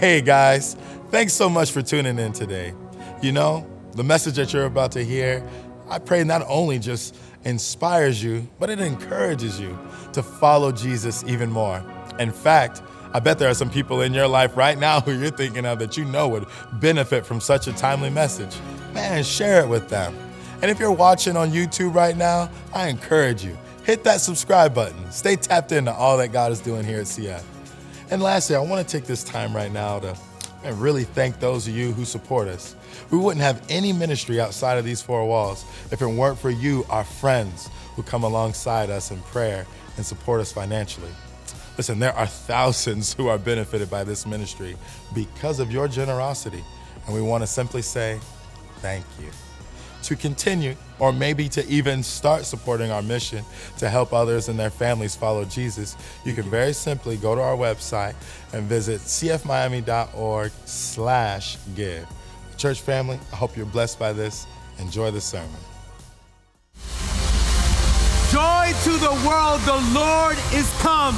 Hey guys, thanks so much for tuning in today. You know, the message that you're about to hear, I pray not only just inspires you, but it encourages you to follow Jesus even more. In fact, I bet there are some people in your life right now who you're thinking of that you know would benefit from such a timely message. Man, share it with them. And if you're watching on YouTube right now, I encourage you, hit that subscribe button. Stay tapped into all that God is doing here at CF. And lastly, I want to take this time right now to and really thank those of you who support us. We wouldn't have any ministry outside of these four walls if it weren't for you, our friends, who come alongside us in prayer and support us financially. Listen, there are thousands who are benefited by this ministry because of your generosity, and we want to simply say thank you to continue or maybe to even start supporting our mission to help others and their families follow Jesus, you can very simply go to our website and visit cfmiami.org slash give. Church family, I hope you're blessed by this. Enjoy the sermon. Joy to the world, the Lord is come.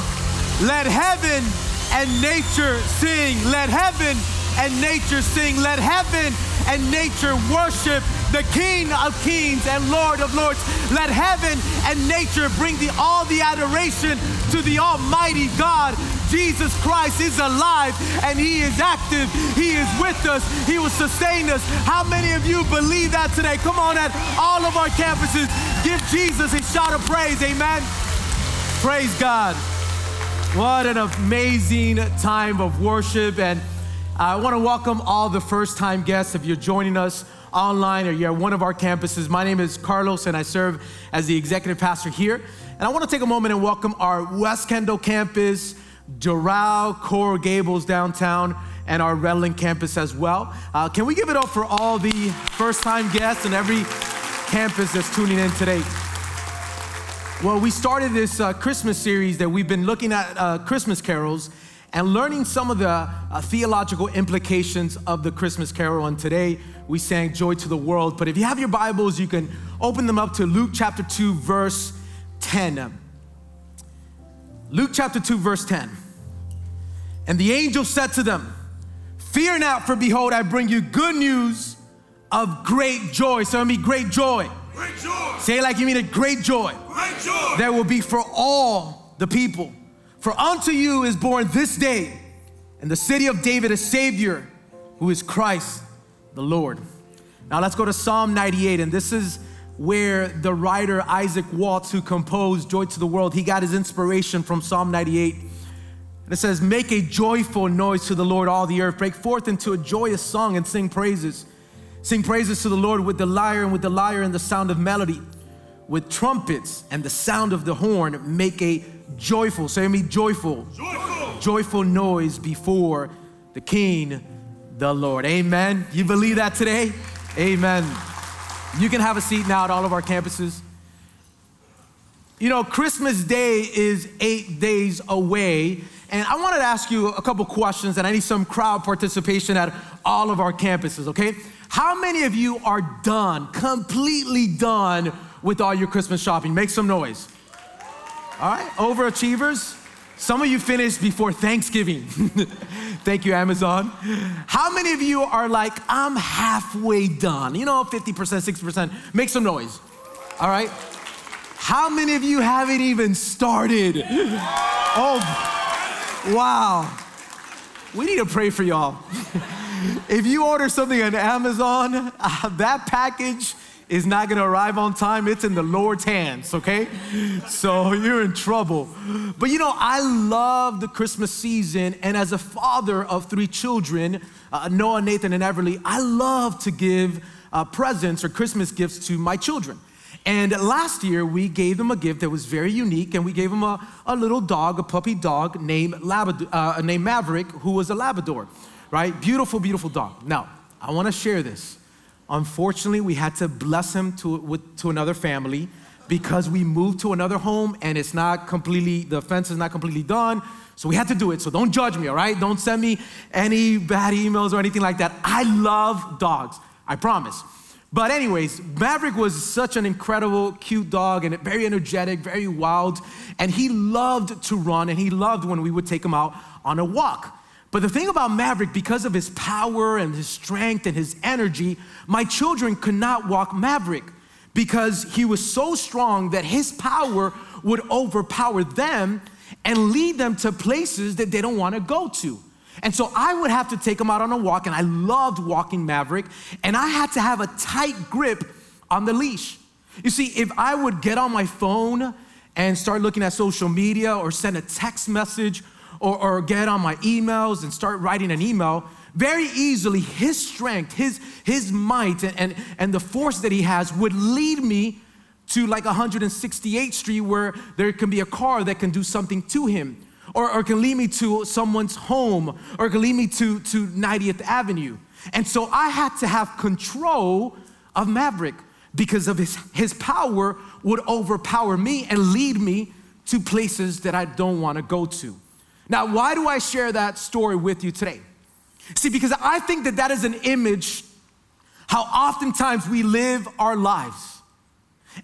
Let heaven and nature sing. Let heaven and nature sing. Let heaven and nature worship the King of kings and Lord of lords. Let heaven and nature bring the, all the adoration to the Almighty God. Jesus Christ is alive and He is active. He is with us. He will sustain us. How many of you believe that today? Come on, at all of our campuses, give Jesus a shout of praise. Amen. Praise God. What an amazing time of worship. And I want to welcome all the first time guests. If you're joining us online or you're at one of our campuses. My name is Carlos and I serve as the executive pastor here. And I want to take a moment and welcome our West Kendall campus, Doral, Coral Gables downtown, and our Redland campus as well. Uh, can we give it up for all the first time guests and every campus that's tuning in today? Well, we started this uh, Christmas series that we've been looking at uh, Christmas carols and learning some of the uh, theological implications of the Christmas carol. And today we sang Joy to the World. But if you have your Bibles, you can open them up to Luke chapter 2, verse 10. Luke chapter 2, verse 10. And the angel said to them, Fear not, for behold, I bring you good news of great joy. So it be great joy. Great joy. Say it like you mean it, great joy. Great joy. There will be for all the people. For unto you is born this day in the city of David a Savior who is Christ the Lord. Now let's go to Psalm 98, and this is where the writer Isaac Watts, who composed Joy to the World, he got his inspiration from Psalm 98. And it says, Make a joyful noise to the Lord, all the earth. Break forth into a joyous song and sing praises. Sing praises to the Lord with the lyre and with the lyre and the sound of melody. With trumpets and the sound of the horn, make a joyful, say me joyful, Joyful. joyful noise before the King the Lord. Amen. You believe that today? Amen. You can have a seat now at all of our campuses. You know, Christmas Day is eight days away. And I wanted to ask you a couple questions, and I need some crowd participation at all of our campuses, okay? How many of you are done, completely done with all your Christmas shopping? Make some noise. All right, overachievers. Some of you finished before Thanksgiving. Thank you, Amazon. How many of you are like, I'm halfway done? You know, 50%, 60%. Make some noise. All right. How many of you haven't even started? Oh, wow. We need to pray for y'all. if you order something on Amazon, uh, that package is not gonna arrive on time. It's in the Lord's hands, okay? So you're in trouble. But you know, I love the Christmas season, and as a father of three children, uh, Noah, Nathan, and Everly, I love to give uh, presents or Christmas gifts to my children. And last year, we gave them a gift that was very unique, and we gave them a, a little dog, a puppy dog named, Labrador, uh, named Maverick, who was a Labrador, right? Beautiful, beautiful dog. Now, I wanna share this. Unfortunately, we had to bless him to, with, to another family because we moved to another home and it's not completely, the fence is not completely done. So we had to do it. So don't judge me, all right? Don't send me any bad emails or anything like that. I love dogs, I promise. But, anyways, Maverick was such an incredible, cute dog and very energetic, very wild. And he loved to run and he loved when we would take him out on a walk. But the thing about Maverick, because of his power and his strength and his energy, my children could not walk Maverick because he was so strong that his power would overpower them and lead them to places that they don't want to go to. And so I would have to take them out on a walk, and I loved walking Maverick, and I had to have a tight grip on the leash. You see, if I would get on my phone and start looking at social media or send a text message or, or get on my emails and start writing an email, very easily his strength, his, his might, and, and, and the force that he has would lead me to like 168th Street where there can be a car that can do something to him. Or, or can lead me to someone's home, or can lead me to, to 90th Avenue. And so I had to have control of Maverick because of his, his power would overpower me and lead me to places that I don't want to go to. Now, why do I share that story with you today? See, because I think that that is an image how oftentimes we live our lives.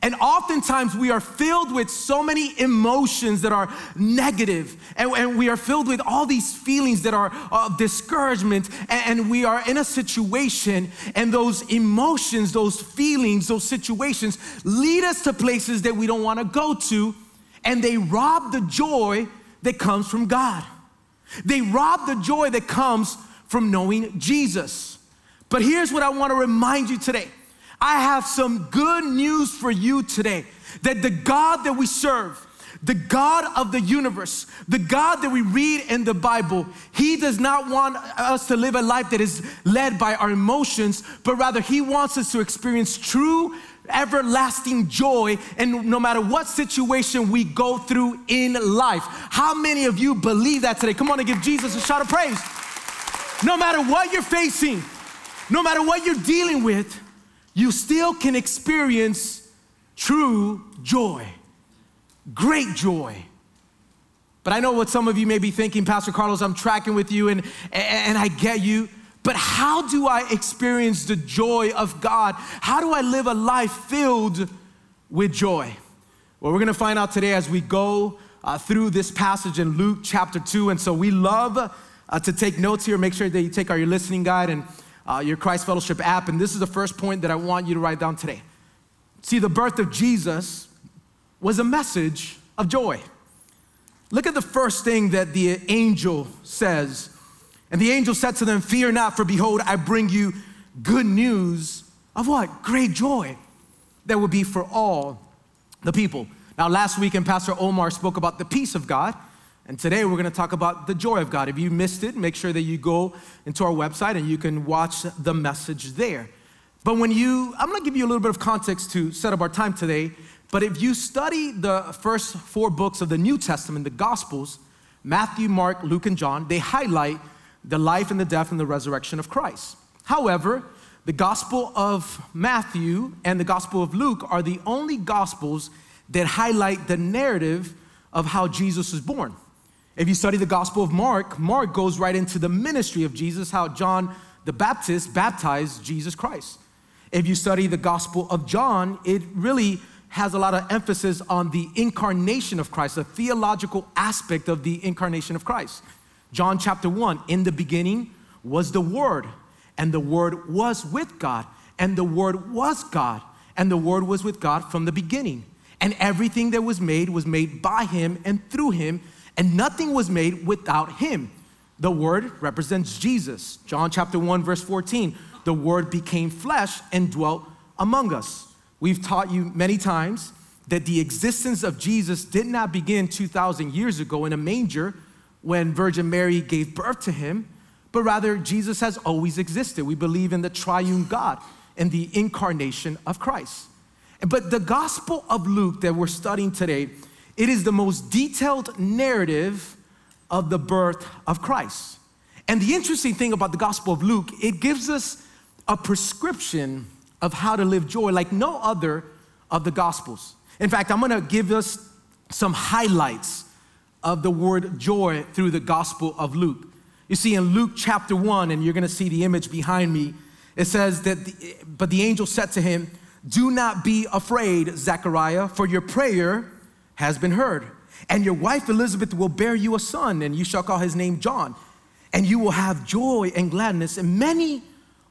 And oftentimes we are filled with so many emotions that are negative, and, and we are filled with all these feelings that are of discouragement, and, and we are in a situation, and those emotions, those feelings, those situations lead us to places that we don't want to go to, and they rob the joy that comes from God. They rob the joy that comes from knowing Jesus. But here's what I want to remind you today I have some good news for you today that the God that we serve, the God of the universe, the God that we read in the Bible, He does not want us to live a life that is led by our emotions, but rather He wants us to experience true, everlasting joy. And no matter what situation we go through in life, how many of you believe that today? Come on and give Jesus a shout of praise. No matter what you're facing, no matter what you're dealing with, you still can experience true joy, great joy. But I know what some of you may be thinking, Pastor Carlos, I'm tracking with you and, and I get you. But how do I experience the joy of God? How do I live a life filled with joy? Well, we're gonna find out today as we go uh, through this passage in Luke chapter 2. And so we love uh, to take notes here. Make sure that you take our your listening guide and uh, your Christ Fellowship app. And this is the first point that I want you to write down today. See, the birth of Jesus was a message of joy. Look at the first thing that the angel says. And the angel said to them, Fear not, for behold, I bring you good news of what? Great joy that will be for all the people. Now, last week, and Pastor Omar spoke about the peace of God. And today we're going to talk about the joy of God. If you missed it, make sure that you go into our website and you can watch the message there. But when you, I'm going to give you a little bit of context to set up our time today. But if you study the first four books of the New Testament, the Gospels, Matthew, Mark, Luke, and John, they highlight the life and the death and the resurrection of Christ. However, the Gospel of Matthew and the Gospel of Luke are the only Gospels that highlight the narrative of how Jesus was born. If you study the Gospel of Mark, Mark goes right into the ministry of Jesus, how John the Baptist baptized Jesus Christ. If you study the Gospel of John, it really has a lot of emphasis on the incarnation of Christ, the theological aspect of the incarnation of Christ. John chapter 1, in the beginning was the Word, and the Word was with God, and the Word was God, and the Word was with God from the beginning. And everything that was made was made by Him and through Him and nothing was made without him. The word represents Jesus. John chapter 1 verse 14. The word became flesh and dwelt among us. We've taught you many times that the existence of Jesus did not begin 2000 years ago in a manger when Virgin Mary gave birth to him, but rather Jesus has always existed. We believe in the triune God and the incarnation of Christ. But the Gospel of Luke that we're studying today it is the most detailed narrative of the birth of Christ. And the interesting thing about the Gospel of Luke, it gives us a prescription of how to live joy like no other of the Gospels. In fact, I'm gonna give us some highlights of the word joy through the Gospel of Luke. You see, in Luke chapter 1, and you're gonna see the image behind me, it says that, the, but the angel said to him, Do not be afraid, Zechariah, for your prayer has been heard. And your wife Elizabeth will bear you a son, and you shall call his name John. and you will have joy and gladness, and many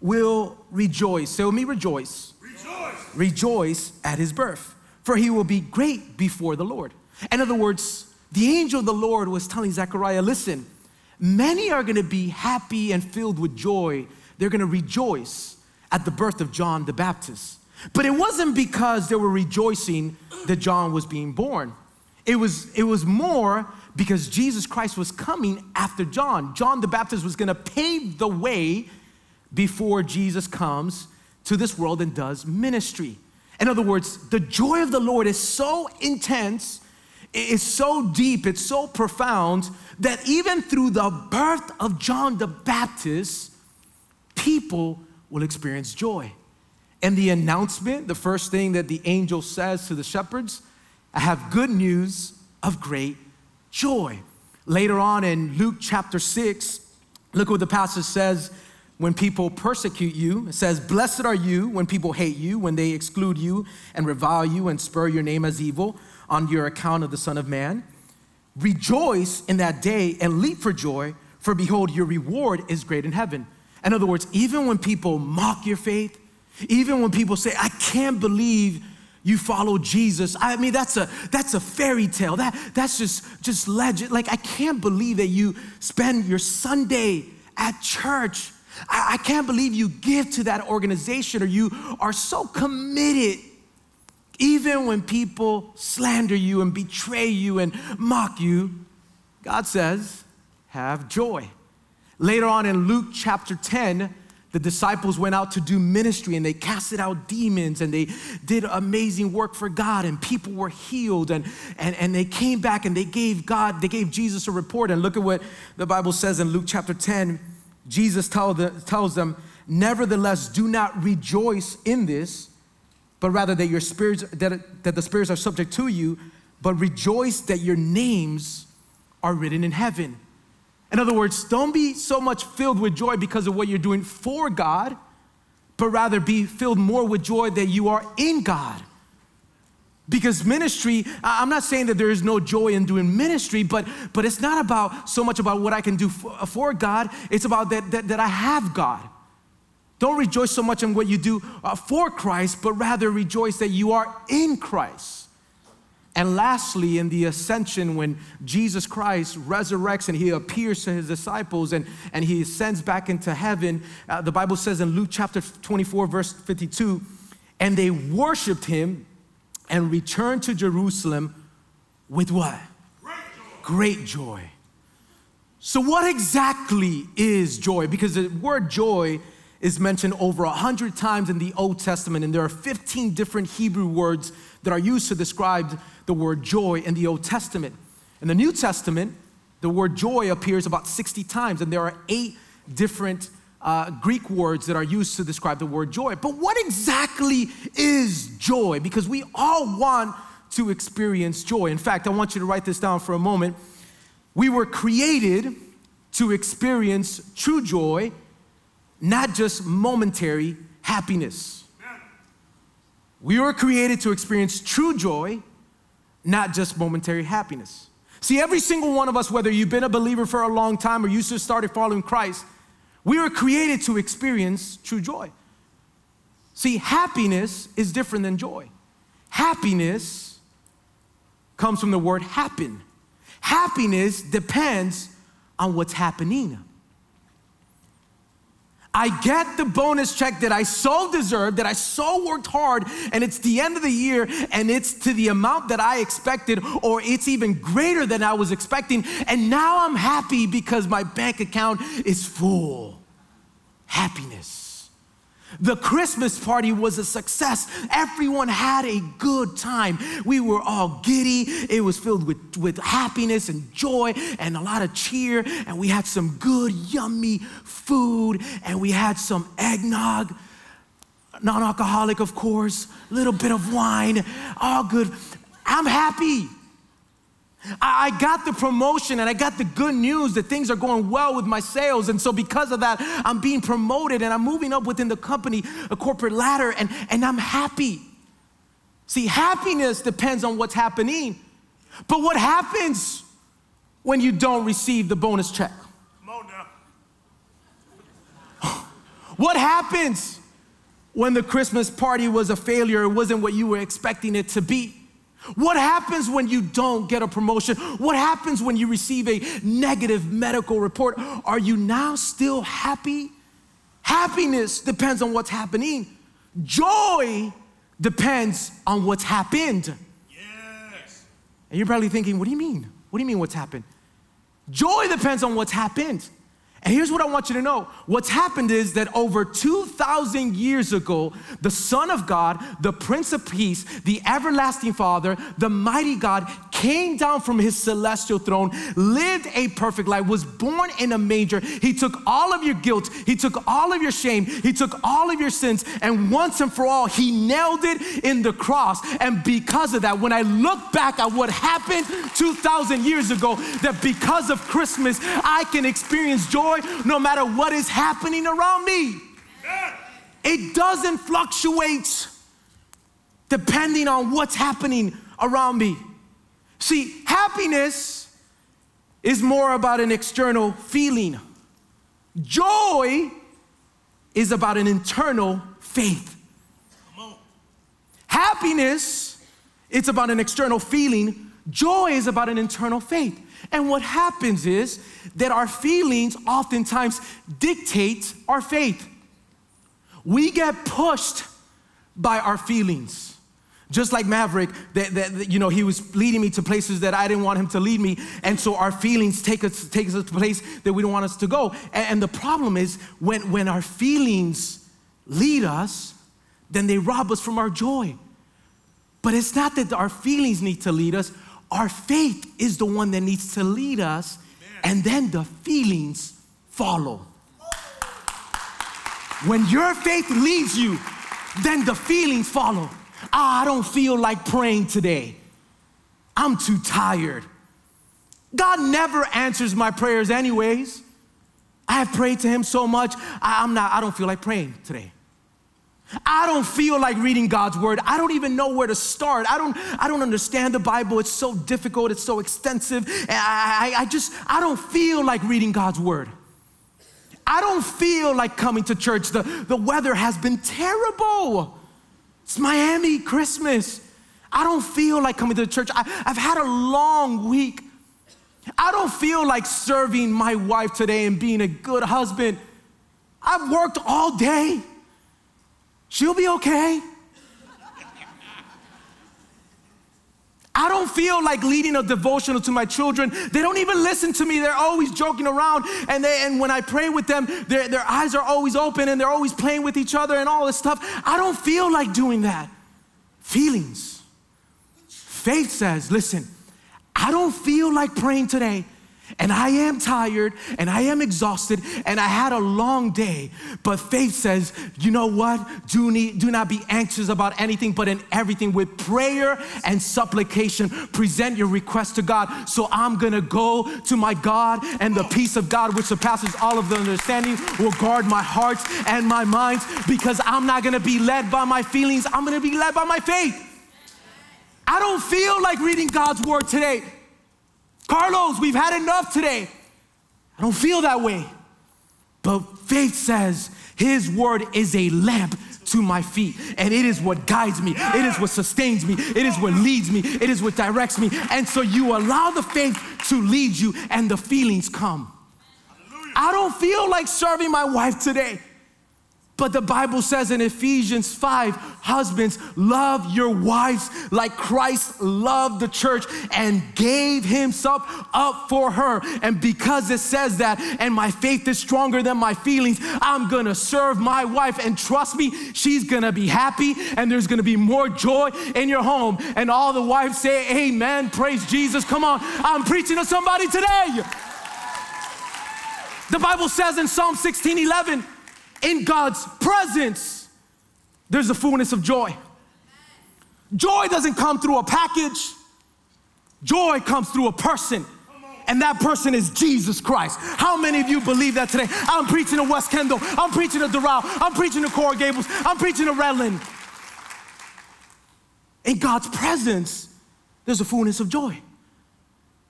will rejoice. So with me, rejoice. Rejoice. Rejoice at his birth, for he will be great before the Lord. In other words, the angel of the Lord was telling Zechariah, listen, many are gonna be happy and filled with joy. They're gonna rejoice at the birth of John the Baptist. But it wasn't because they were rejoicing that John was being born. It was, it was more because Jesus Christ was coming after John. John the Baptist was gonna pave the way before Jesus comes to this world and does ministry. In other words, the joy of the Lord is so intense, it's so deep, it's so profound that even through the birth of John the Baptist, people will experience joy. And the announcement, the first thing that the angel says to the shepherds, I have good news of great joy. Later on in Luke chapter 6, look what the passage says when people persecute you. It says, Blessed are you when people hate you, when they exclude you and revile you and spur your name as evil on your account of the Son of Man. Rejoice in that day and leap for joy, for behold, your reward is great in heaven. In other words, even when people mock your faith, even when people say, I can't believe you follow Jesus. I mean, that's a that's a fairy tale. That that's just just legend. Like I can't believe that you spend your Sunday at church. I, I can't believe you give to that organization or you are so committed. Even when people slander you and betray you and mock you, God says, have joy. Later on in Luke chapter 10, the disciples went out to do ministry and they casted out demons and they did amazing work for God and people were healed and, and, and they came back and they gave God, they gave Jesus a report. And look at what the Bible says in Luke chapter 10. Jesus tell the, tells them, Nevertheless, do not rejoice in this, but rather that your spirits, that, that the spirits are subject to you, but rejoice that your names are written in heaven. In other words, don't be so much filled with joy because of what you're doing for God, but rather be filled more with joy that you are in God. Because ministry, I'm not saying that there is no joy in doing ministry, but, but it's not about so much about what I can do for, for God, it's about that, that, that I have God. Don't rejoice so much in what you do uh, for Christ, but rather rejoice that you are in Christ. And lastly, in the ascension, when Jesus Christ resurrects and he appears to his disciples and, and he ascends back into heaven, uh, the Bible says in Luke chapter 24, verse 52, and they worshiped him and returned to Jerusalem with what? Great joy. Great joy. So, what exactly is joy? Because the word joy is mentioned over a hundred times in the Old Testament, and there are 15 different Hebrew words that are used to describe the word joy in the Old Testament. In the New Testament, the word joy appears about 60 times, and there are eight different uh, Greek words that are used to describe the word joy. But what exactly is joy? Because we all want to experience joy. In fact, I want you to write this down for a moment. We were created to experience true joy, not just momentary happiness. We were created to experience true joy, not just momentary happiness. See, every single one of us, whether you've been a believer for a long time or you just started following Christ, we were created to experience true joy. See, happiness is different than joy. Happiness comes from the word happen. Happiness depends on what's happening. I get the bonus check that I so deserve, that I so worked hard, and it's the end of the year, and it's to the amount that I expected, or it's even greater than I was expecting. And now I'm happy because my bank account is full. Happiness. The Christmas party was a success. Everyone had a good time. We were all giddy. It was filled with, with happiness and joy and a lot of cheer. And we had some good, yummy food. And we had some eggnog, non alcoholic, of course, a little bit of wine, all good. I'm happy. I got the promotion and I got the good news that things are going well with my sales. And so, because of that, I'm being promoted and I'm moving up within the company, a corporate ladder, and, and I'm happy. See, happiness depends on what's happening. But what happens when you don't receive the bonus check? Come on now. What happens when the Christmas party was a failure? It wasn't what you were expecting it to be. What happens when you don't get a promotion? What happens when you receive a negative medical report? Are you now still happy? Happiness depends on what's happening. Joy depends on what's happened. Yes. And you're probably thinking, what do you mean? What do you mean what's happened? Joy depends on what's happened. And here's what I want you to know what's happened is that over 2,000 years ago, the Son of God, the Prince of Peace, the everlasting Father, the mighty God came down from his celestial throne, lived a perfect life, was born in a manger. He took all of your guilt, he took all of your shame, he took all of your sins, and once and for all, he nailed it in the cross. And because of that, when I look back at what happened 2,000 years ago, that because of Christmas, I can experience joy no matter what is happening around me. It doesn't fluctuate depending on what's happening around me. See, happiness is more about an external feeling, joy is about an internal faith. Happiness, it's about an external feeling. Joy is about an internal faith. And what happens is that our feelings oftentimes dictate our faith. We get pushed by our feelings. Just like Maverick, that, that, you know, he was leading me to places that I didn't want him to lead me. And so our feelings take us, take us to a place that we don't want us to go. And, and the problem is when, when our feelings lead us, then they rob us from our joy. But it's not that our feelings need to lead us, our faith is the one that needs to lead us, and then the feelings follow. When your faith leads you, then the feelings follow. Ah, I don't feel like praying today. I'm too tired. God never answers my prayers, anyways. I have prayed to Him so much, I, am not, I don't feel like praying today. I don't feel like reading God's word. I don't even know where to start. I don't, I don't understand the Bible. It's so difficult, it's so extensive. I, I, I just, I don't feel like reading God's word. I don't feel like coming to church. The, the weather has been terrible. It's Miami Christmas. I don't feel like coming to the church. I, I've had a long week. I don't feel like serving my wife today and being a good husband. I've worked all day. She'll be okay. I don't feel like leading a devotional to my children. They don't even listen to me. They're always joking around. And, they, and when I pray with them, their, their eyes are always open and they're always playing with each other and all this stuff. I don't feel like doing that. Feelings. Faith says, listen, I don't feel like praying today and I am tired and I am exhausted and I had a long day. But faith says, you know what? Do, need, do not be anxious about anything, but in everything with prayer and supplication, present your request to God. So I'm gonna go to my God, and the peace of God, which surpasses all of the understanding, will guard my hearts and my minds because I'm not gonna be led by my feelings, I'm gonna be led by my faith. I don't feel like reading God's word today. Carlos, we've had enough today. I don't feel that way. But faith says his word is a lamp to my feet, and it is what guides me, it is what sustains me, it is what leads me, it is what directs me. And so you allow the faith to lead you, and the feelings come. I don't feel like serving my wife today. But the Bible says in Ephesians 5 husbands, love your wives like Christ loved the church and gave himself up for her. And because it says that, and my faith is stronger than my feelings, I'm gonna serve my wife. And trust me, she's gonna be happy and there's gonna be more joy in your home. And all the wives say, Amen, praise Jesus. Come on, I'm preaching to somebody today. The Bible says in Psalm 16 11, in God's presence, there's a fullness of joy. Joy doesn't come through a package, joy comes through a person. And that person is Jesus Christ. How many of you believe that today? I'm preaching to West Kendall. I'm preaching to Doral. I'm preaching to Coral Gables. I'm preaching to Redland. In God's presence, there's a fullness of joy.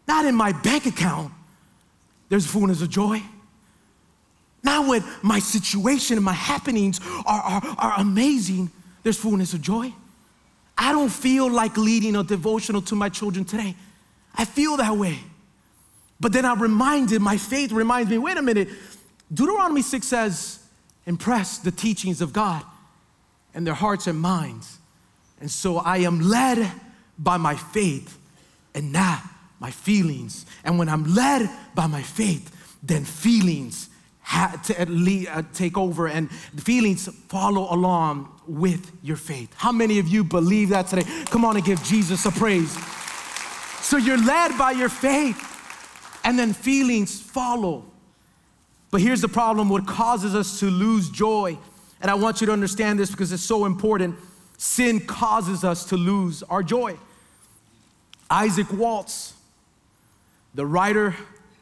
Not in my bank account, there's a fullness of joy. Now, when my situation and my happenings are, are, are amazing, there's fullness of joy. I don't feel like leading a devotional to my children today. I feel that way. But then I'm reminded, my faith reminds me wait a minute, Deuteronomy 6 says, impress the teachings of God and their hearts and minds. And so I am led by my faith and not my feelings. And when I'm led by my faith, then feelings to at uh, take over and feelings follow along with your faith. How many of you believe that today? Come on and give Jesus a praise. So you're led by your faith, and then feelings follow. But here's the problem what causes us to lose joy, and I want you to understand this because it's so important. Sin causes us to lose our joy. Isaac Watts, the writer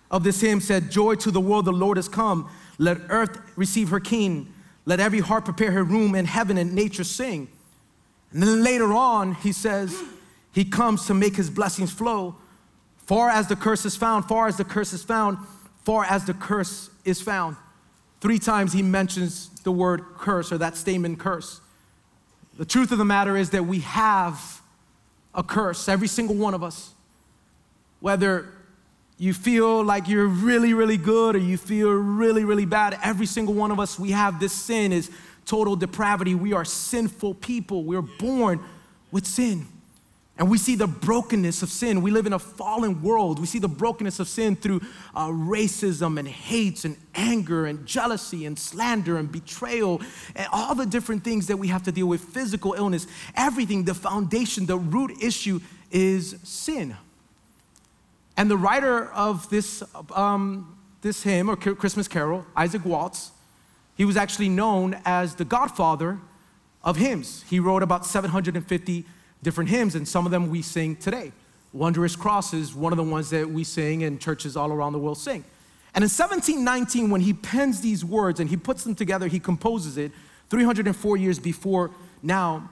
of this hymn, said, Joy to the world, the Lord has come. Let earth receive her king. Let every heart prepare her room, and heaven and nature sing. And then later on, he says, He comes to make his blessings flow. Far as the curse is found, far as the curse is found, far as the curse is found. Three times he mentions the word curse or that statement curse. The truth of the matter is that we have a curse, every single one of us. Whether you feel like you're really, really good or you feel really, really bad, every single one of us, we have this sin is total depravity. We are sinful people. We're born with sin. And we see the brokenness of sin. We live in a fallen world. We see the brokenness of sin through uh, racism and hates and anger and jealousy and slander and betrayal and all the different things that we have to deal with physical illness, everything. The foundation, the root issue is sin. And the writer of this, um, this hymn or Christmas carol, Isaac Watts, he was actually known as the godfather of hymns. He wrote about 750 different hymns, and some of them we sing today. Wondrous Cross is one of the ones that we sing and churches all around the world sing. And in 1719, when he pens these words and he puts them together, he composes it 304 years before now.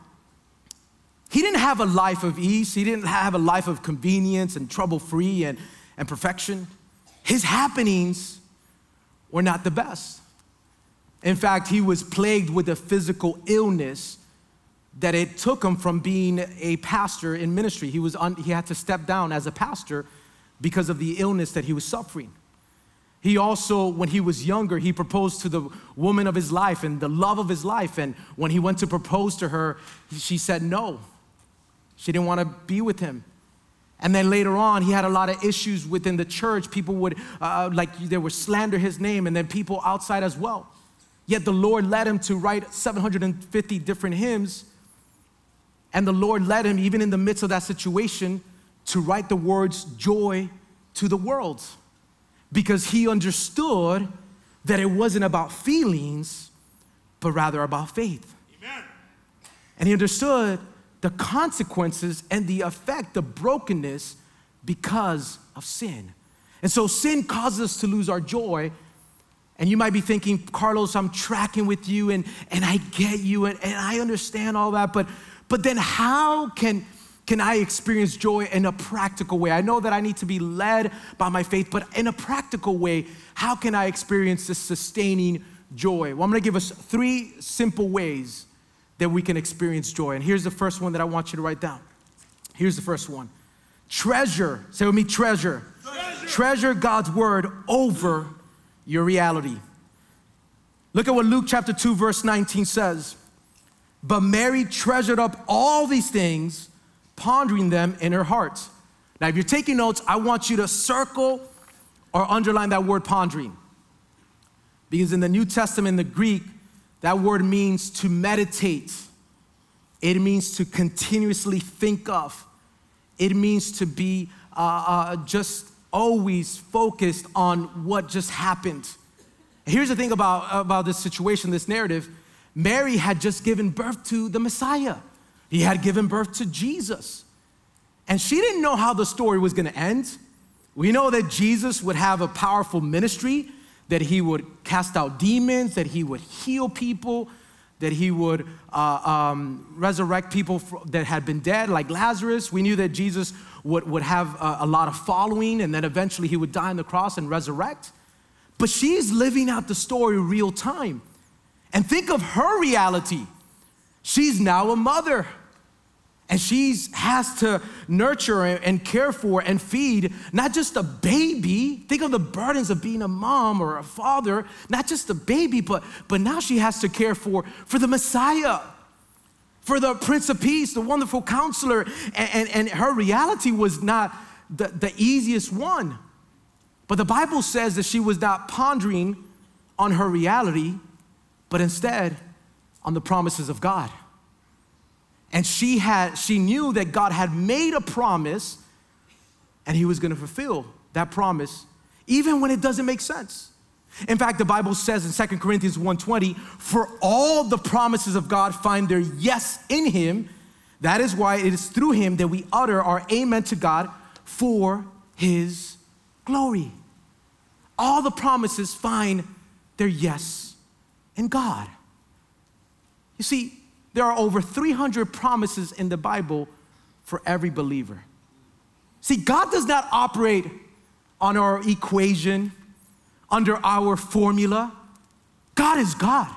He didn't have a life of ease, he didn't have a life of convenience and trouble free and, and perfection. His happenings were not the best. In fact, he was plagued with a physical illness that it took him from being a pastor in ministry. He, was un, he had to step down as a pastor because of the illness that he was suffering. He also, when he was younger, he proposed to the woman of his life and the love of his life. And when he went to propose to her, she said no. She didn't want to be with him. And then later on, he had a lot of issues within the church. People would, uh, like, they would slander his name, and then people outside as well. Yet the Lord led him to write 750 different hymns and the Lord led him, even in the midst of that situation, to write the words joy to the world because he understood that it wasn't about feelings, but rather about faith. Amen. And he understood the consequences and the effect, the brokenness because of sin. And so sin causes us to lose our joy. And you might be thinking, Carlos, I'm tracking with you and, and I get you and, and I understand all that, but but then, how can, can I experience joy in a practical way? I know that I need to be led by my faith, but in a practical way, how can I experience this sustaining joy? Well, I'm gonna give us three simple ways that we can experience joy. And here's the first one that I want you to write down. Here's the first one treasure, say with me, treasure. Treasure, treasure God's word over your reality. Look at what Luke chapter 2, verse 19 says. But Mary treasured up all these things, pondering them in her heart. Now, if you're taking notes, I want you to circle or underline that word pondering. Because in the New Testament, in the Greek, that word means to meditate, it means to continuously think of, it means to be uh, uh, just always focused on what just happened. Here's the thing about, about this situation, this narrative Mary had just given birth to the Messiah. He had given birth to Jesus. And she didn't know how the story was to end. We know that Jesus would have a powerful ministry, that he would cast out demons, that he would heal people, that he would uh, um, resurrect people that had been dead, like Lazarus. We knew that Jesus would, would have a, a lot of following, and then eventually he would die on the cross and resurrect. but she's living out the story real time. And think of her reality. She's now a mother. And she has to nurture and care for and feed not just a baby. Think of the burdens of being a mom or a father, not just a baby, but, but now she has to care for, for the Messiah, for the Prince of Peace, the wonderful counselor. And, and, and her reality was not the, the easiest one. But the Bible says that she was not pondering on her reality, but instead on the promises of God. And she had she knew that God had made a promise and he was going to fulfill that promise even when it doesn't make sense. In fact, the Bible says in 2 Corinthians 1:20, "For all the promises of God find their yes in him. That is why it is through him that we utter our amen to God for his glory." All the promises find their yes in God. You see, there are over 300 promises in the Bible for every believer. See, God does not operate on our equation, under our formula. God is God.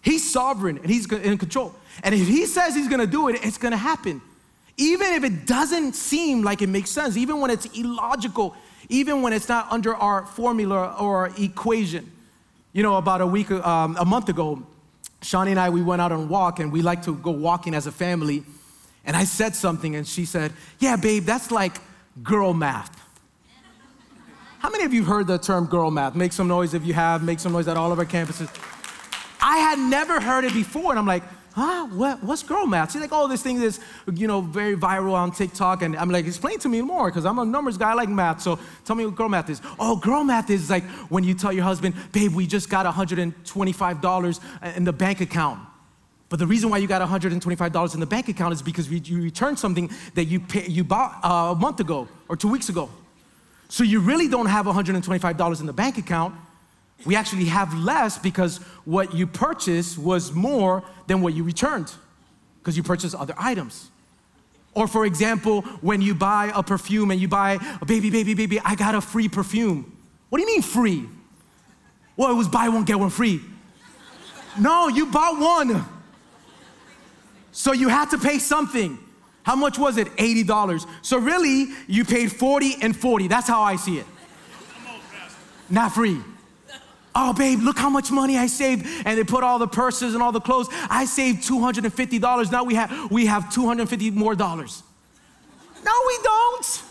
He's sovereign and He's in control. And if He says He's gonna do it, it's gonna happen. Even if it doesn't seem like it makes sense, even when it's illogical, even when it's not under our formula or our equation. You know, about a week, um, a month ago, Shawnee and I, we went out on a walk and we like to go walking as a family. And I said something and she said, Yeah, babe, that's like girl math. How many of you heard the term girl math? Make some noise if you have, make some noise at all of our campuses. I had never heard it before, and I'm like, huh, what, what's girl math? She's like, oh, this thing is, you know, very viral on TikTok. And I'm like, explain to me more, because I'm a numbers guy, I like math. So tell me what girl math is. Oh, girl math is like when you tell your husband, babe, we just got $125 in the bank account. But the reason why you got $125 in the bank account is because you returned something that you, pay, you bought uh, a month ago or two weeks ago. So you really don't have $125 in the bank account we actually have less because what you purchased was more than what you returned because you purchased other items. Or, for example, when you buy a perfume and you buy a baby, baby, baby, I got a free perfume. What do you mean free? Well, it was buy one, get one free. No, you bought one. So you had to pay something. How much was it? $80. So really, you paid 40 and 40. That's how I see it. Not free. Oh, babe, look how much money I saved. And they put all the purses and all the clothes. I saved $250. Now we have, we have 250 more dollars. No, we don't.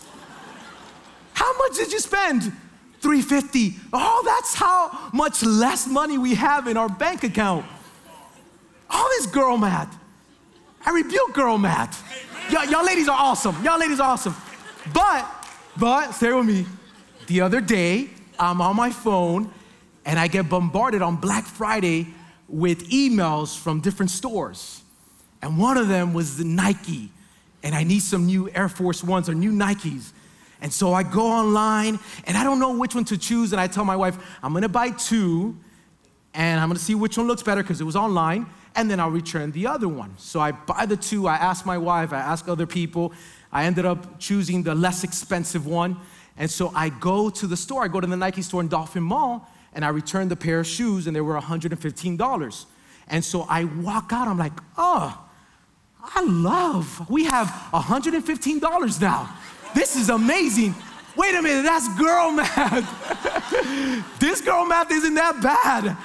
How much did you spend? 350. Oh, that's how much less money we have in our bank account. All this girl math. I rebuke girl math. Y'all, y'all ladies are awesome. Y'all ladies are awesome. But, but, stay with me. The other day, I'm on my phone and I get bombarded on Black Friday with emails from different stores. And one of them was the Nike, and I need some new Air Force Ones or new Nikes. And so I go online and I don't know which one to choose. And I tell my wife, I'm gonna buy two and I'm gonna see which one looks better because it was online. And then I'll return the other one. So I buy the two. I ask my wife, I ask other people. I ended up choosing the less expensive one. And so I go to the store, I go to the Nike store in Dolphin Mall, and I returned the pair of shoes and they were $115. And so I walk out, I'm like, oh, I love, we have $115 now. This is amazing. Wait a minute, that's girl math. this girl math isn't that bad.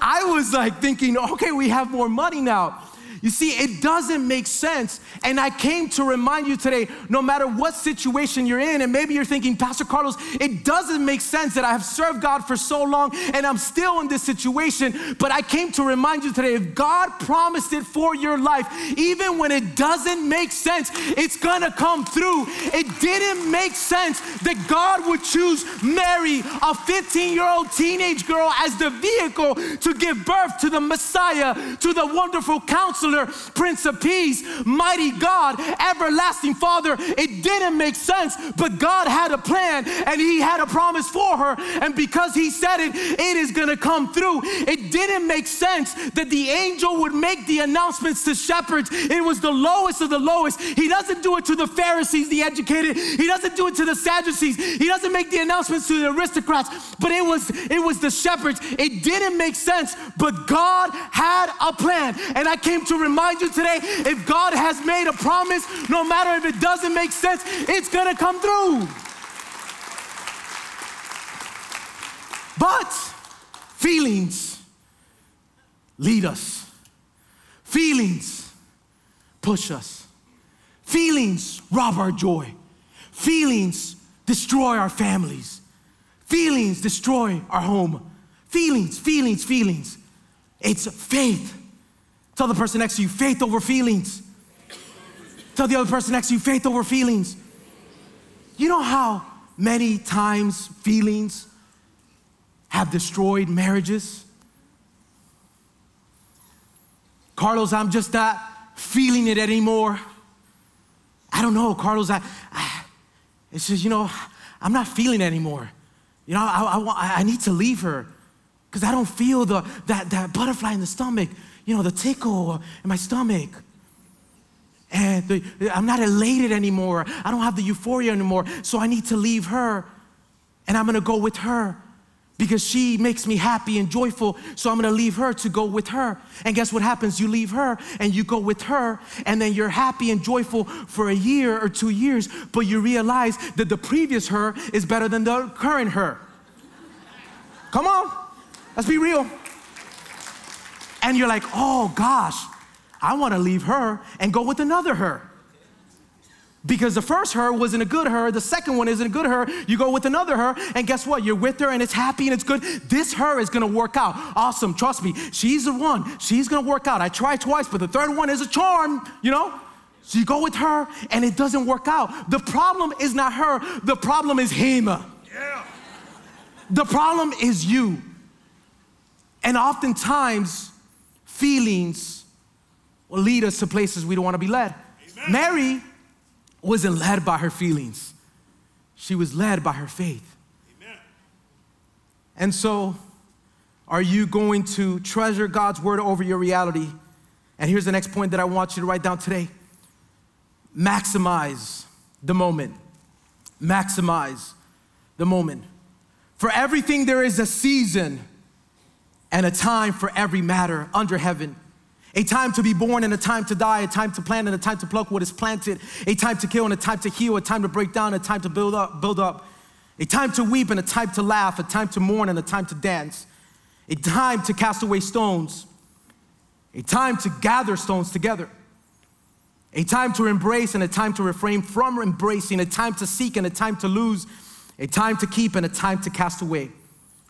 I was like thinking, okay, we have more money now. You see, it doesn't make sense. And I came to remind you today no matter what situation you're in, and maybe you're thinking, Pastor Carlos, it doesn't make sense that I have served God for so long and I'm still in this situation. But I came to remind you today if God promised it for your life, even when it doesn't make sense, it's gonna come through. It didn't make sense that God would choose Mary, a 15 year old teenage girl, as the vehicle to give birth to the Messiah, to the wonderful counselor Prince of Peace, Mighty God, Everlasting Father. It didn't make sense, but God had a plan and He had a promise for her. And because He said it, it is gonna come through. It didn't make sense that the angel would make the announcements to shepherds. It was the lowest of the lowest. He doesn't do it to the Pharisees, the educated. He doesn't do it to the Sadducees. He doesn't make the announcements to the aristocrats, but it was it was the shepherds. It didn't make sense, but God had a plan. And I came to remind you today, if God has made a promise, no matter if it doesn't make sense, it's going to come through. But feelings lead us. Feelings push us. Feelings rob our joy. Feelings destroy our families. Feelings destroy our home. Feelings, feelings, feelings. It's faith. Tell the person next to you, faith over feelings. Tell the other person next to you, faith over feelings. You know how many times feelings have destroyed marriages? Carlos, I'm just not feeling it anymore. I don't know, Carlos. I, I it's just, you know, I'm not feeling it anymore. You know, I, I, I need to leave her because I don't feel the, that, that butterfly in the stomach, you know, the tickle in my stomach. And the, I'm not elated anymore. I don't have the euphoria anymore. So I need to leave her and I'm gonna go with her because she makes me happy and joyful. So I'm gonna leave her to go with her. And guess what happens? You leave her and you go with her, and then you're happy and joyful for a year or two years, but you realize that the previous her is better than the current her. Come on, let's be real. And you're like, oh gosh, I wanna leave her and go with another her because the first her wasn't a good her, the second one isn't a good her. You go with another her, and guess what? You're with her and it's happy and it's good. This her is gonna work out. Awesome, trust me. She's the one. She's gonna work out. I tried twice, but the third one is a charm, you know? So you go with her and it doesn't work out. The problem is not her, the problem is him. Yeah. The problem is you. And oftentimes, feelings will lead us to places we don't wanna be led. Amen. Mary wasn't led by her feelings, she was led by her faith. Amen. And so, are you going to treasure God's word over your reality? And here's the next point that I want you to write down today maximize the moment. Maximize the moment. For everything, there is a season and a time for every matter under heaven a time to be born and a time to die, a time to plant and a time to pluck what is planted, a time to kill and a time to heal, a time to break down, a time to build up, build up, a time to weep and a time to laugh, a time to mourn and a time to dance, a time to cast away stones, a time to gather stones together, a time to embrace and a time to refrain from embracing, a time to seek and a time to lose, a time to keep and a time to cast away.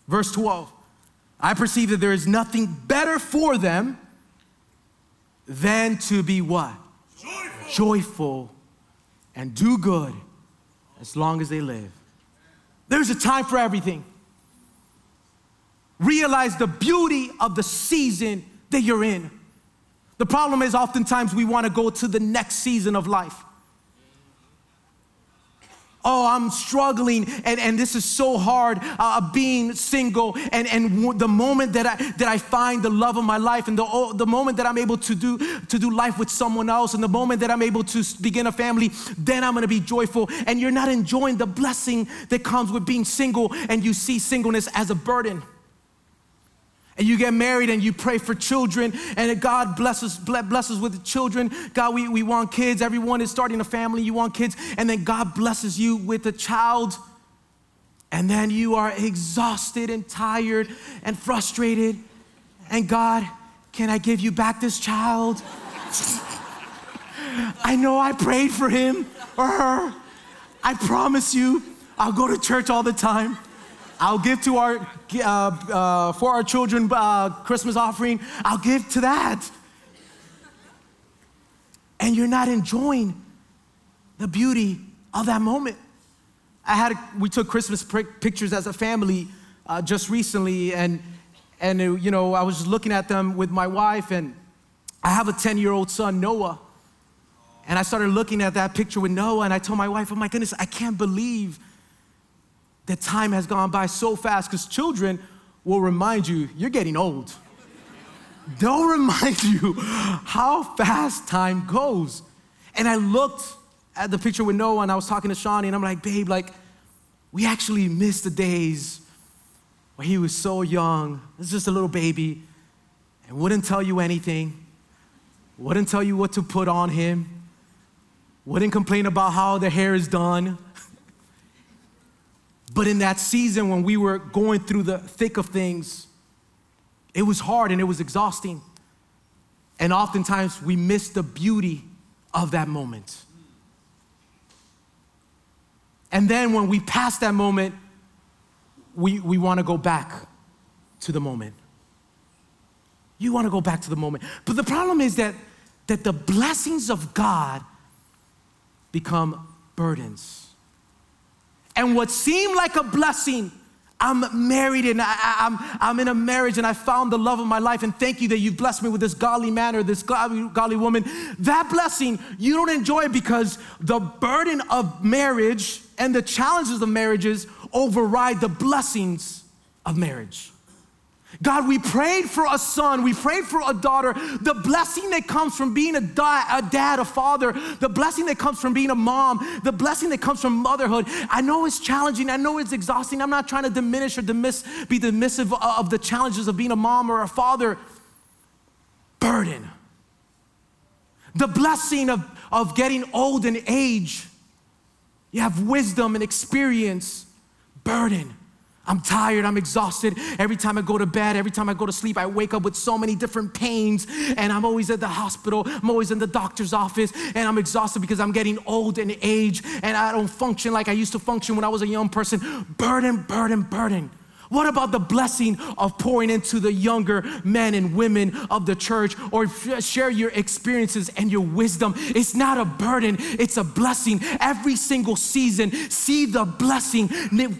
Verse 12 I perceive that there is nothing better for them than to be what? Joyful. Joyful and do good as long as they live. There's a time for everything. Realize the beauty of the season that you're in. The problem is, oftentimes, we want to go to the next season of life oh, I'm struggling and, and this is so hard uh, being single. And, and the moment that I, that I find the love of my life and the, oh, the moment that I'm able to do, to do life with someone else and the moment that I'm able to begin a family, then I'm gonna be joyful. And you're not enjoying the blessing that comes with being single and you see singleness as a burden and you get married and you pray for children and God blesses blesses with children. God, we, we want kids. Everyone is starting a family. You want kids. And then God blesses you with a child. And then you are exhausted and tired and frustrated. And God, can I give you back this child? I know I prayed for him or her. I promise you, I'll go to church all the time. I'll give to our, uh, uh, for our children uh, Christmas offering, I'll give to that. And you're not enjoying the beauty of that moment. I had, we took Christmas pictures as a family uh, just recently, and, and it, you know, I was looking at them with my wife, and I have a 10 year old son, Noah. And I started looking at that picture with Noah, and I told my wife, Oh my goodness, I can't believe that time has gone by so fast because children will remind you you're getting old. They'll remind you how fast time goes. And I looked at the picture with Noah and I was talking to Shawnee and I'm like, babe, like, we actually missed the days where he was so young, was just a little baby, and wouldn't tell you anything, wouldn't tell you what to put on him, wouldn't complain about how the hair is done. But in that season when we were going through the thick of things, it was hard and it was exhausting. And oftentimes we miss the beauty of that moment. And then when we pass that moment, we, we want to go back to the moment. You want to go back to the moment. But the problem is that, that the blessings of God become burdens. And what seemed like a blessing, I'm married and I, am I'm, I'm in a marriage and I found the love of my life. And thank you that you've blessed me with this godly man or this godly, godly woman. That blessing, you don't enjoy it because the burden of marriage and the challenges of marriages override the blessings of marriage. God, we prayed for a son, we prayed for a daughter. The blessing that comes from being a, a, dad, a father, the blessing that comes from being a mom, the blessing that comes from motherhood. I know it's challenging, I know it's exhausting. I'm not trying to diminish or dismiss, be dismissive of the challenges of being a mom or a father. Burden. The blessing of, of getting old and age. You have wisdom and experience. Burden I'm tired, I'm exhausted. Every time I go to bed, every time I go to sleep, I wake up with so many different pains, and I'm always at the hospital, I'm always in the doctor's office, and I'm exhausted because I'm getting old and age, and I don't function like I used to function when I was a young person. Burden, burden, burden. What about the blessing of pouring into the younger men and women of the church or share your experiences and your wisdom? It's not a burden, it's a blessing. Every single season, see the blessing,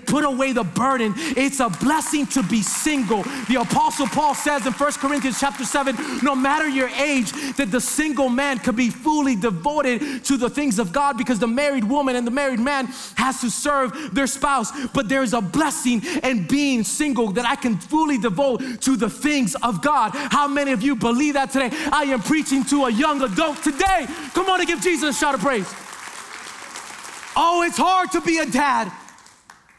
put away the burden. It's a blessing to be single. The apostle Paul says in 1 Corinthians chapter 7, no matter your age, that the single man could be fully devoted to the things of God because the married woman and the married man has to serve their spouse. But there's a blessing in being being single that I can fully devote to the things of God. How many of you believe that today? I am preaching to a young adult today. Come on and give Jesus a shout of praise. Oh, it's hard to be a dad.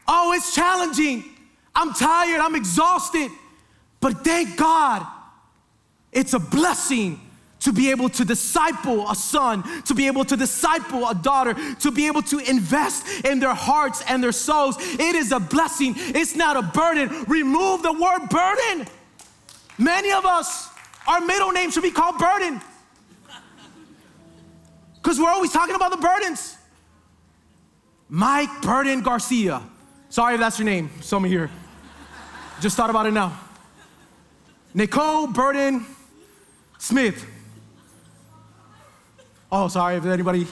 Oh, it's challenging. I'm tired, I'm exhausted. But thank God, it's a blessing to be able to disciple a son, to be able to disciple a daughter, to be able to invest in their hearts and their souls. It is a blessing, it's not a burden. Remove the word burden. Many of us, our middle name should be called Burden. Because we're always talking about the burdens. Mike Burden Garcia. Sorry if that's your name, some of here. Just thought about it now. Nicole Burden Smith. Oh, sorry if anybody.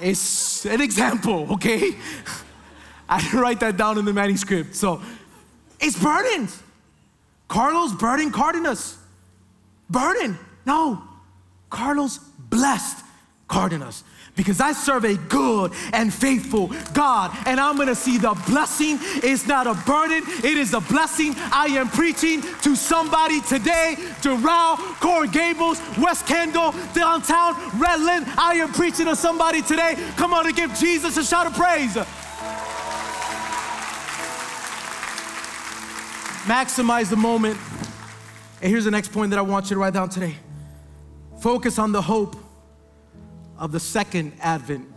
It's an example, okay? I didn't write that down in the manuscript. So it's burdened. Carlos burden Cardenas. Burden. No. Carlos blessed Cardenas because I serve a good and faithful God, and I'm gonna see the blessing. It's not a burden, it is a blessing. I am preaching to somebody today, Doral, Coral Gables, West Kendall, downtown, Redland. I am preaching to somebody today. Come on and give Jesus a shout of praise. Maximize the moment. And here's the next point that I want you to write down today focus on the hope of the second advent.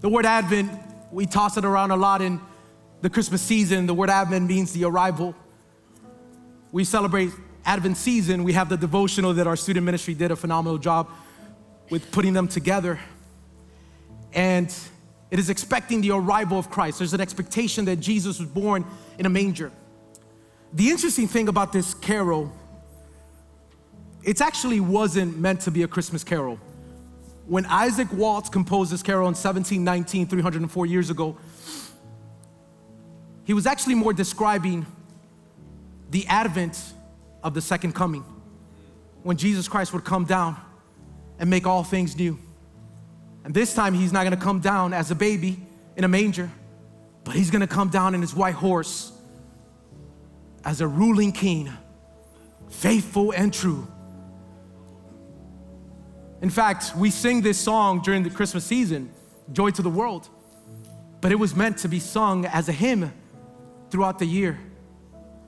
The word advent, we toss it around a lot in the Christmas season. The word advent means the arrival. We celebrate Advent season. We have the devotional that our student ministry did a phenomenal job with putting them together. And it is expecting the arrival of Christ. There's an expectation that Jesus was born in a manger. The interesting thing about this carol it actually wasn't meant to be a Christmas carol. When Isaac Watts composed this carol in 1719, 304 years ago, he was actually more describing the advent of the second coming, when Jesus Christ would come down and make all things new. And this time, he's not gonna come down as a baby in a manger, but he's gonna come down in his white horse as a ruling king, faithful and true. In fact, we sing this song during the Christmas season, Joy to the World, but it was meant to be sung as a hymn throughout the year.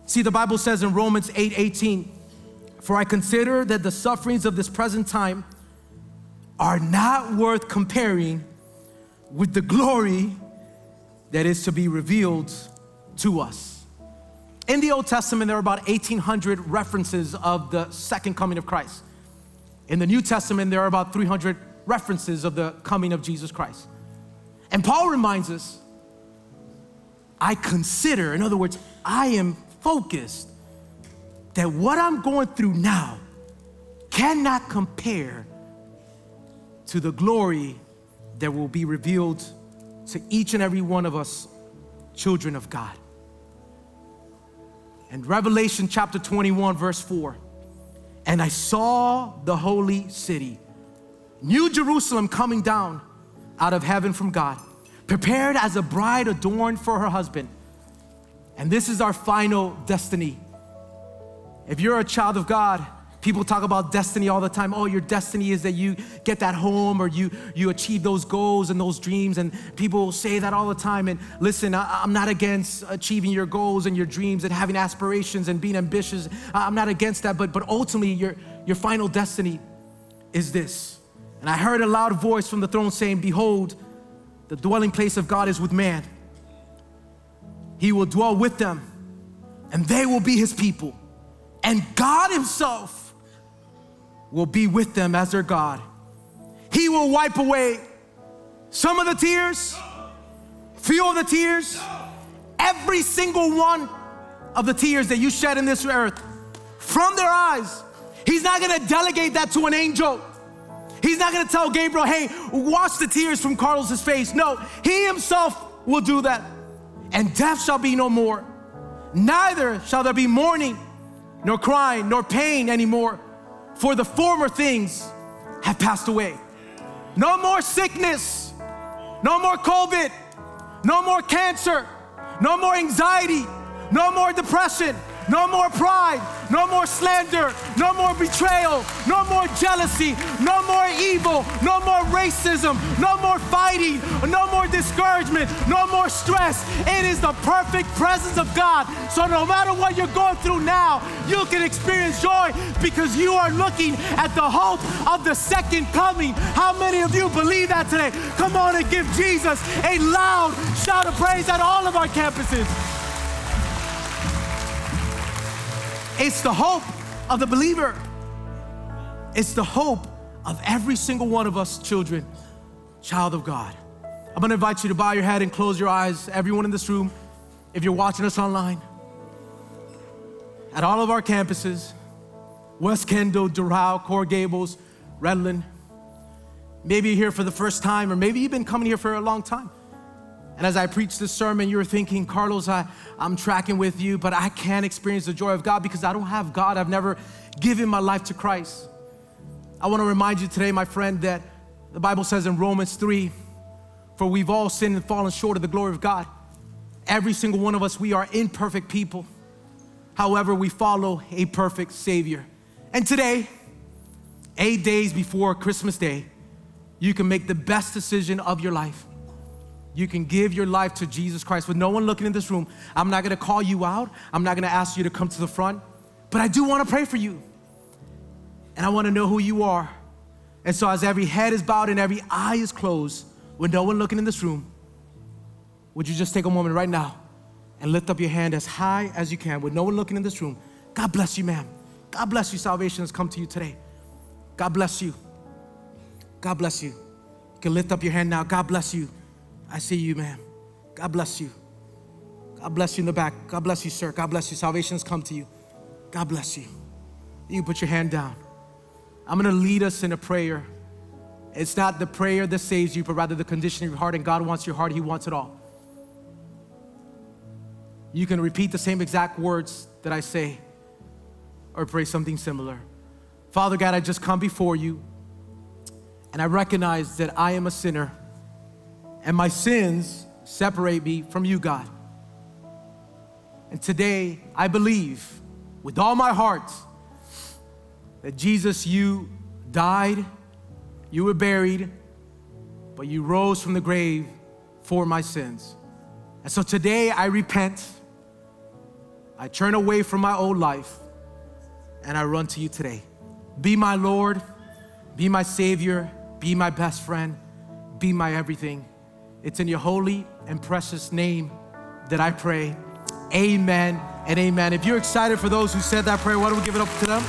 See, the Bible says in Romans 8 18, For I consider that the sufferings of this present time are not worth comparing with the glory that is to be revealed to us. In the Old Testament, there are about 1,800 references of the second coming of Christ. In the New Testament, there are about 300 references of the coming of Jesus Christ. And Paul reminds us I consider, in other words, I am focused that what I'm going through now cannot compare to the glory that will be revealed to each and every one of us, children of God. And Revelation chapter 21, verse 4 And I saw the holy city, New Jerusalem, coming down out of heaven from God, prepared as a bride adorned for her husband. And this is our final destiny. If you're a child of God, People talk about destiny all the time. Oh, your destiny is that you get that home or you, you achieve those goals and those dreams. And people say that all the time. And listen, I, am not against achieving your goals and your dreams and having aspirations and being ambitious. I'm not against that. But, but ultimately, your, your final destiny is this. And I heard a loud voice from the throne saying, Behold, the dwelling place of God is with man. He will dwell with them, and they will be his people. And God Himself will be with them as their God. He will wipe away some of the tears, few of the tears, every single one of the tears that you shed in this earth from their eyes. He's not gonna delegate that to an angel. He's not gonna tell Gabriel, hey, wash the tears from Carlos's face. No, he himself will do that. And death shall be no more. Neither shall there be mourning, nor crying, nor pain anymore for the former things have passed away. No more sickness, no more COVID, no more cancer, no more anxiety, no more depression, no more pride, no more slander, no more betrayal, no more jealousy, no more evil, no more racism, no more fighting, no more discouragement, no more stress. It is the perfect presence of God. So no matter what you're going through now, you can experience joy because you are looking at the hope of the second coming. How many of you believe that today? Come on and give Jesus a loud shout of praise at all of our campuses. It's the hope of the believer. It's the hope of every single one of us, children, child of God. I'm gonna invite you to bow your head and close your eyes, everyone in this room, if you're watching us online. At all of our campuses, West Kendall, Doral, Coral Gables, Redland. Maybe you're here for the first time, or maybe you've been coming here for a long time. And as I preach this sermon, you're thinking, Carlos, I, I'm tracking with you, but I can't experience the joy of God because I don't have God. I've never given my life to Christ. I want to remind you today, my friend, that the Bible says in Romans 3 For we've all sinned and fallen short of the glory of God. Every single one of us, we are imperfect people. However, we follow a perfect Savior. And today, eight days before Christmas Day, you can make the best decision of your life you can give your life to Jesus Christ with no one looking in this room. I'm not gonna call you out, I'm not gonna ask you to come to the front, but I do wanna pray for you. And I wanna know who you are. And so, as every head is bowed and every eye is closed, with no one looking in this room, would you just take a moment right now and lift up your hand as high as you can, with no one looking in this room? God bless you, ma'am. God bless you. Salvation has come to you today. God bless you. God bless you. You can lift up your hand now. God bless you. I see you, ma'am. God bless you. God bless you in the back. God bless you, sir. God bless you. Salvation has come to you. God bless you. You put your hand down. I'm going to lead us in a prayer. It's not the prayer that saves you, but rather the condition of your heart. And God wants your heart, He wants it all. you can repeat the same exact words that I say or pray something similar. Father God, I just come before you and I recognize that I am a sinner and my sins separate me from you, God. And today I believe with all my heart that Jesus, you died, you were buried, but you rose from the grave for my sins. And so today I repent. I turn away from my old life and I run to you today. Be my Lord, be my Savior, be my best friend, be my everything. It's in your holy and precious name that I pray. Amen and amen. If you're excited for those who said that prayer, why don't we give it up to them?